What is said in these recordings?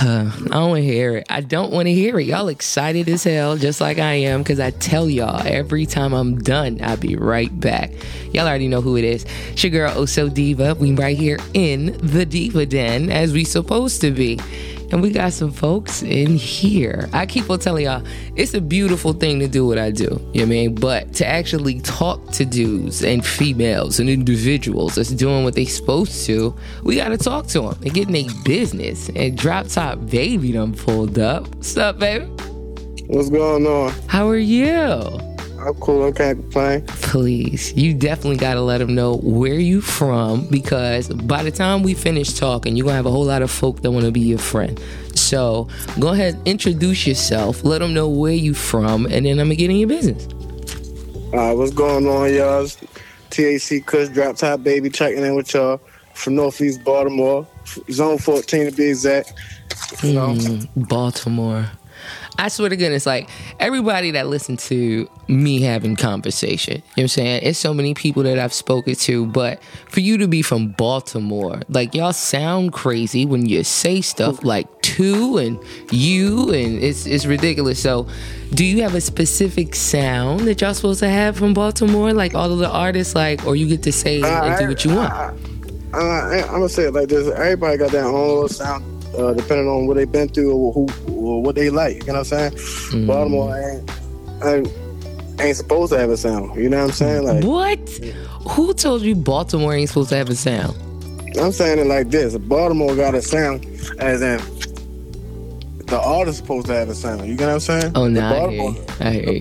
I don't want to hear it. I don't want to hear it. Y'all excited as hell, just like I am, because I tell y'all every time I'm done, I'll be right back. Y'all already know who it is. It's your girl, Oso Diva. We right here in the Diva Den, as we supposed to be. And we got some folks in here. I keep on telling y'all, it's a beautiful thing to do what I do. You know what I mean? But to actually talk to dudes and females and individuals that's doing what they supposed to, we got to talk to them and get in their business. And Drop Top Baby done pulled up. What's up, baby? What's going on? How are you? I'm cool. I can't complain. Please, you definitely got to let them know where you from because by the time we finish talking, you're going to have a whole lot of folk that want to be your friend. So go ahead, introduce yourself, let them know where you from, and then I'm going to get in your business. Uh, what's going on, y'all? It's THC Kush Drop Top Baby checking in with y'all from Northeast Baltimore, Zone 14 to be exact. You know? Mm, Baltimore. I swear to goodness, like everybody that listened to me having conversation, you know what I'm saying? It's so many people that I've spoken to, but for you to be from Baltimore, like y'all sound crazy when you say stuff like two and you and it's it's ridiculous. So do you have a specific sound that y'all supposed to have from Baltimore? Like all of the artists, like or you get to say uh, and do what you want? I, I, am gonna say it like this: everybody got their own little sound, uh, depending on what they've been through or who or what they like. You know what I'm saying? Mm. Baltimore ain't, ain't ain't supposed to have a sound. You know what I'm saying? Like What? Who told you Baltimore ain't supposed to have a sound? I'm saying it like this: Baltimore got a sound, as in the artist supposed to have a sound. You know what I'm saying? Oh, no, I hear Baltimore, you. I hear you.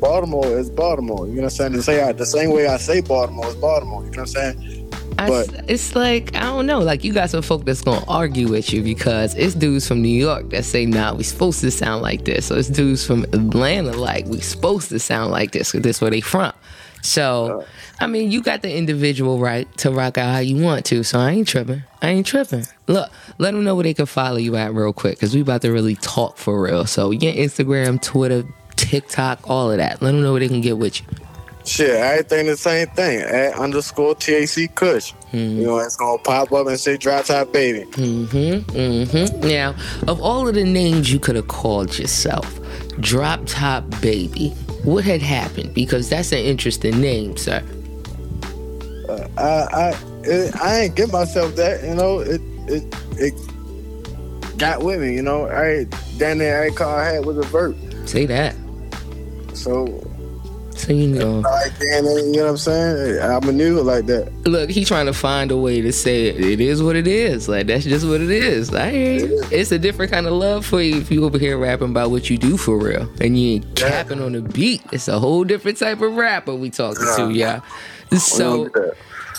Baltimore is Baltimore. You know what I'm saying? The, say, the same way I say Baltimore is Baltimore. You know what I'm saying? I But- it's like I don't know. Like you got some folk that's gonna argue with you because it's dudes from New York that say, "Nah, we supposed to sound like this." So it's dudes from Atlanta like we supposed to sound like this because this where they from. So I mean, you got the individual right to rock out how you want to. So I ain't tripping. I ain't tripping. Look, let them know where they can follow you at real quick because we about to really talk for real. So yeah, Instagram, Twitter, TikTok, all of that. Let them know where they can get with you. Shit, everything the same thing. At underscore THC Kush. You know, it's gonna pop up and say Drop Top Baby. Mm-hmm. Mm-hmm. Now, of all of the names you could have called yourself, Drop Top Baby, what had happened? Because that's an interesting name, sir. I I it, I ain't give myself that. You know, it it it got with me. You know, I down there every car I had was a vert. Say that. So You know. like damn, you know what I'm saying? I maneuver like that. Look, he trying to find a way to say it. It is what it is. Like that's just what it is. I hear you. It's a different kind of love for you if you over here rapping about what you do for real, and you ain't Yeah. capping on the beat. It's a whole different type of rapper we talking to, Yeah. yeah. So.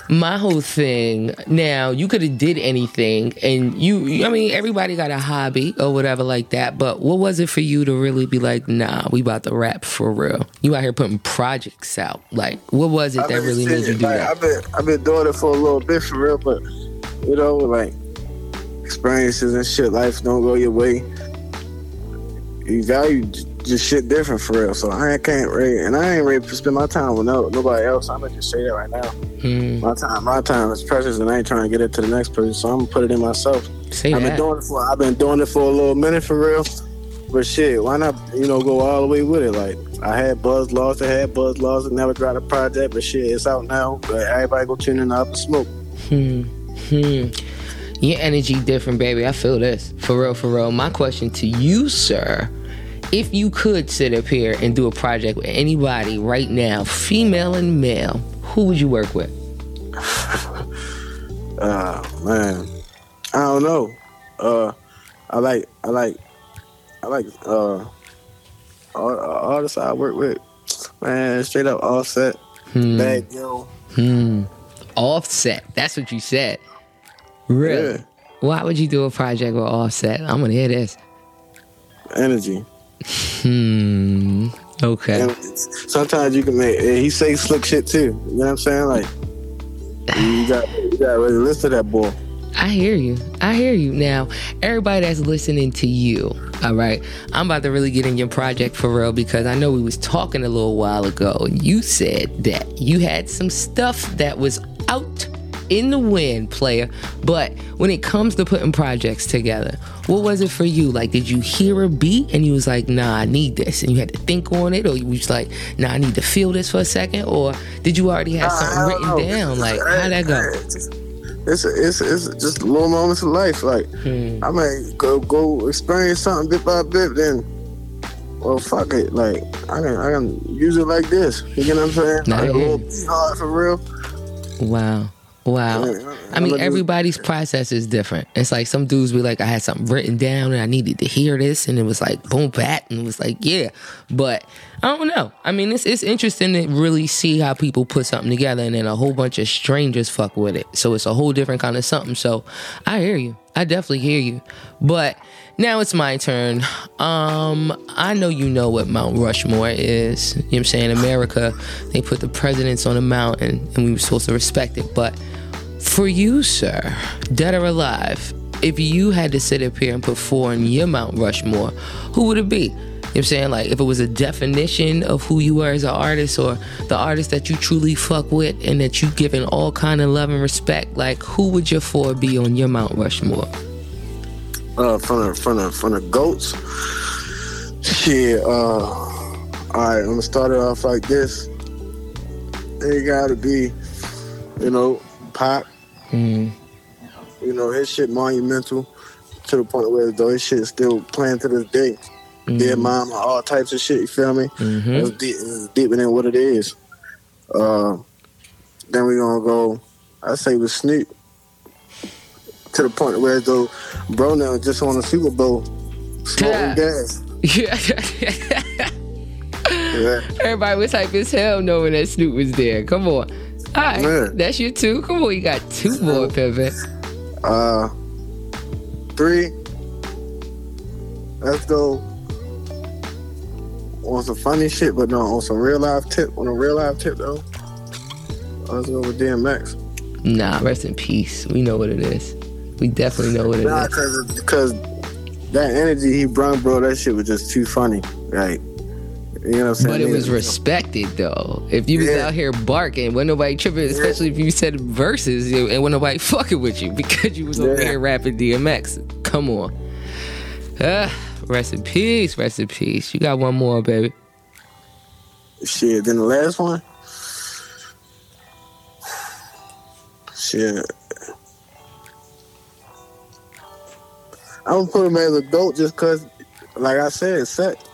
My whole thing now you could have did anything and you i mean everybody got a hobby or whatever like that but what was it for you to really be like nah we about to rap for real you out here putting projects out like what was it I that really made you do like, that I've been I've been doing it for a little bit for real, but you know, like experiences and shit, life don't go your way. You value just shit different for real. So I can't ready, and I ain't ready to spend my time with no nobody else. I'm gonna just say that right now. Hmm, My time, my time is precious, and I ain't trying to get it to the next person. So I'm gonna put it in myself. say I've been doing it for I've been doing it for a little minute for real. But shit, why not you know go all the way with it? Like I had Buzz Lost, I had Buzz Lost, and never dropped a project, but shit, it's out now. But everybody go tune in up and smoke. hmm hmm your energy different baby i feel this for real for real my question to you sir if you could sit up here and do a project with anybody right now female and male who would you work with Uh man, I don't know. Uh, I like I like I like uh all, artists I work with. Man, straight up Offset, Hmm. Bad Yo. Hmm. Offset. That's what you said. Really? Yeah. Why would you do a project with Offset? I'm gonna hear this. Energy. Hmm. Okay. And sometimes you can make. He say slick shit too. You know what I'm saying? Like you got you got to really listen to that boy. I hear you. I hear you. Now, everybody that's listening to you, all right, I'm about to really get in your project for real because I know we was talking a little while ago and you said that you had some stuff that was out in the wind, player. But when it comes to putting projects together, what was it for you? Like, did you hear a beat and you was like, nah, I need this, and you had to think on it, or you was like, nah, I need to feel this for a second, or did you already have something don't written know. down? Like, how'd that go? It's it's it's just little moments of life. Like Hmm. I may go go experience something bit by bit, then well fuck it. Like I can I can use it like this. You know what I'm saying? I like a little hard for real. Wow. Wow. I mean, everybody's process is different. It's like some dudes be like, I had something written down and I needed to hear this, and it was like boom, bat, and it was like, yeah. But I don't know. I mean, it's it's interesting to really see how people put something together, and then a whole bunch of strangers fuck with it. So it's a whole different kind of something. So I hear you. I definitely hear you. But now it's my turn. Um, I know you know what Mount Rushmore is. You know what I'm saying? America, they put the presidents on a mountain and we were supposed to respect it. But for you, sir, dead or alive, if you had to sit up here and on your Mount Rushmore, who would it be? You know what I'm saying? Like if it was a definition of who you were as an artist or the artist that you truly fuck with and that you giving all kind of love and respect, like who would your four be on your Mount Rushmore? Uh, from the from the from the goats. Shit. Uh, all right. I'm gonna start it off like this. It gotta be, you know, Pop. Mm, You know, his shit monumental to the point where though his shit is still playing to this day. Dead mom, all types of shit. You feel me? hmm It's, deep, it's deeper than what it is. Uh, then we gonna go. I say with Snoop to the point where though, bro now just on the Super Bowl, smoking gas. Yeah. Yeah. Everybody was hype as hell knowing that Snoop was there. Come on. All right, Yeah. that's you two. Come on, you got two more, Pimpin. Uh, three. Let's go on some funny shit, but no, on some real life tip. On a real life tip though, let's go with DMX. Nah, rest in peace. We know what it is. We definitely know what it Nah, is. cause, cause that energy he brought, bro, that shit was just too funny. Like, you know what I'm saying? But it was respected though. If you was Yeah. out here barking, when nobody tripping, especially if you said verses and when nobody fucking with you because you was over Yeah. here rapping DMX. Come on. Ah, rest in peace, rest in peace. You got one more, baby. Shit, then the last one. Shit. I'm gonna put him as a goat just cause, like I said, set.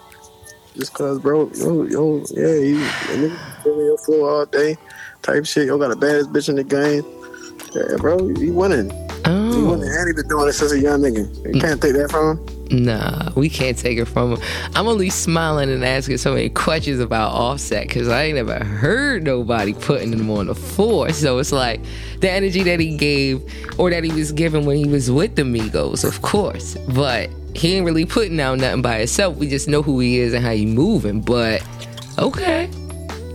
Just cause, bro, yo, yo, yeah, he, a nigga been on your floor all day, type shit. Yo, got the baddest bitch in the game. Yeah, bro, he winning. He Oh. winning, and he been doing it since a young nigga. You can't take that from him. Nah, we can't take it from him. I'm only smiling and asking so many questions about Offset because I ain't never heard nobody putting him on the floor. So it's like the energy that he gave or that he was giving when he was with the Migos, of course. But he ain't really putting out nothing by himself. We just know who he is and how he moving. But okay.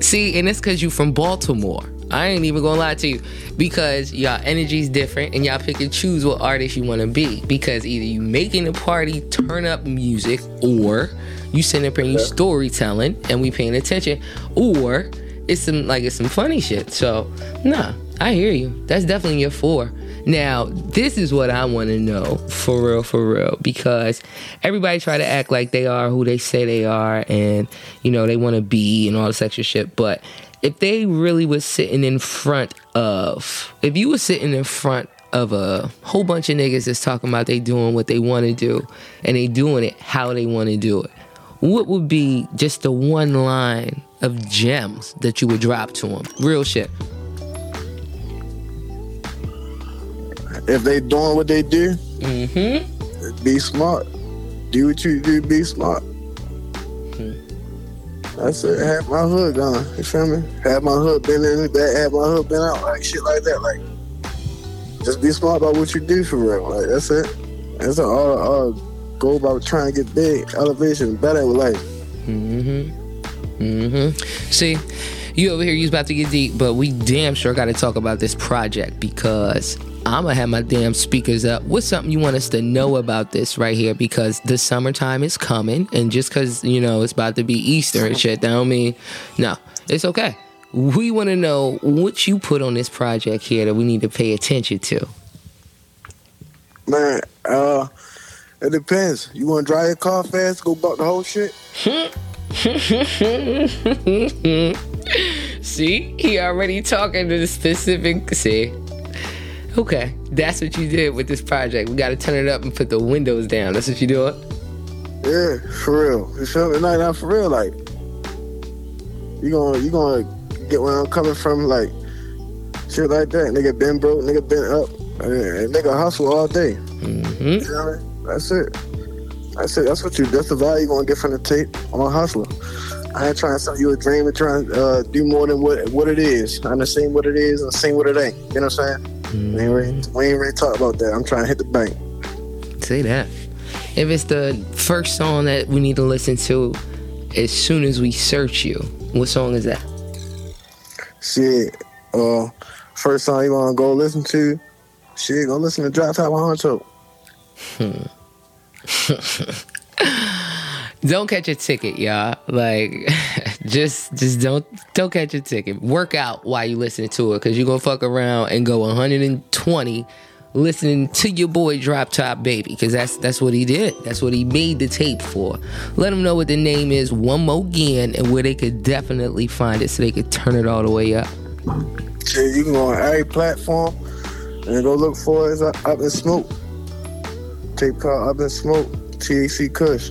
See, and it's because you from Baltimore. I ain't even gonna lie to you because y'all energy's different and y'all pick and choose what artist you want to be because either you making the party turn up music or you sitting up and you storytelling and we paying attention or it's some like it's some funny shit. So nah, I hear you. That's definitely your four. Now, this is what I want to know for real, for real, because everybody try to act like they are who they say they are, and you know they want to be and all this extra shit. But if they really was sitting in front of, if you was sitting in front of a whole bunch of niggas that's talking about they doing what they want to do, and they doing it how they want to do it, what would be just the one line of gems that you would drop to them? Real shit. If they doing what they do, Mm-hmm. be smart. Do what you do. Be smart. That's it. Have my hood gone. You feel me? Have my hood been in the back. Have my hood been out. Like shit like that. Like just be smart about what you do for real. Like that's it. That's all. all go about trying to get big, elevation, better with life. Mm-hmm. Mm-hmm. See, you over here, you's about to get deep, but we damn sure got to talk about this project because I'm gonna have my damn speakers up. What's something you want us to know about this right here? Because the summertime is coming, and just because you know it's about to be Easter and shit, that don't mean no. It's okay. we want to know what you put on this project here that we need to pay attention to. Man, uh, it depends. You want to drive your car fast, go buck the whole shit? See, he already talking to the specific. See, okay, that's what you did with this project. We got to turn it up and put the windows down. That's what you doing. Yeah, for real. You feel me? Like, not for real. Like, you gonna you gonna get where I'm coming from? Like, shit like that. Nigga been broke. Nigga been up. And nigga hustle all day. Mm-hmm. You know That's it. That's it. That's what you. That's the value you gonna get from the tape. I'm a hustler. I ain't trying to sell you a dream and trying to uh, do more than what what it is. I understand what it is and see what it ain't. You know what I'm saying? Mm-hmm. We, ain't ready, we ain't ready to talk about that. I'm trying to hit the bank. Say that. If it's the first song that we need to listen to as soon as we search you, what song is that? Shit. Uh, first song you wanna go listen to? Shit, go listen to Drop Top 100. don't catch a ticket, y'all. Like, just just don't don't catch a ticket. Work out while you listening to it, cause you gonna fuck around and go 120 listening to your boy Drop Top Baby, cause that's that's what he did. That's what he made the tape for. Let them know what the name is one more again and where they could definitely find it, so they could turn it all the way up. Shit, you can go on every platform and go look for it. It's Up in Smoke. Tape called Up in Smoke. THC Kush.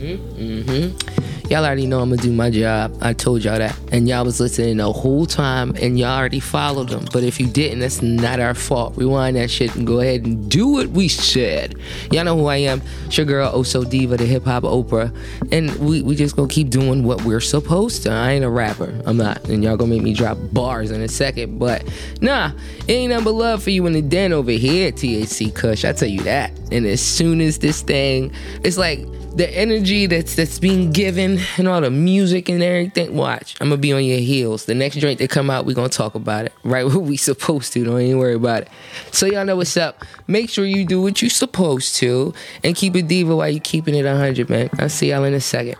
Mm-hmm. Y'all already know I'm gonna do my job. I told y'all that. And y'all was listening the whole time and y'all already followed them. But if you didn't, that's not our fault. Rewind that shit and go ahead and do what we said. Y'all know who I am. It's your girl Oso Diva, the hip hop Oprah. And we, we just gonna keep doing what we're supposed to. I ain't a rapper. I'm not. And y'all gonna make me drop bars in a second. But nah, ain't but love for you in the den over here, THC Kush. I tell you that. And as soon as this thing, it's like the energy that's that's being given and all the music and everything. Watch, I'm gonna be on your heels. The next drink that come out, we gonna talk about it. Right, what we supposed to. Don't even worry about it. So y'all know what's up. Make sure you do what you supposed to and keep it diva while you keeping it 100, man. I'll see y'all in a second.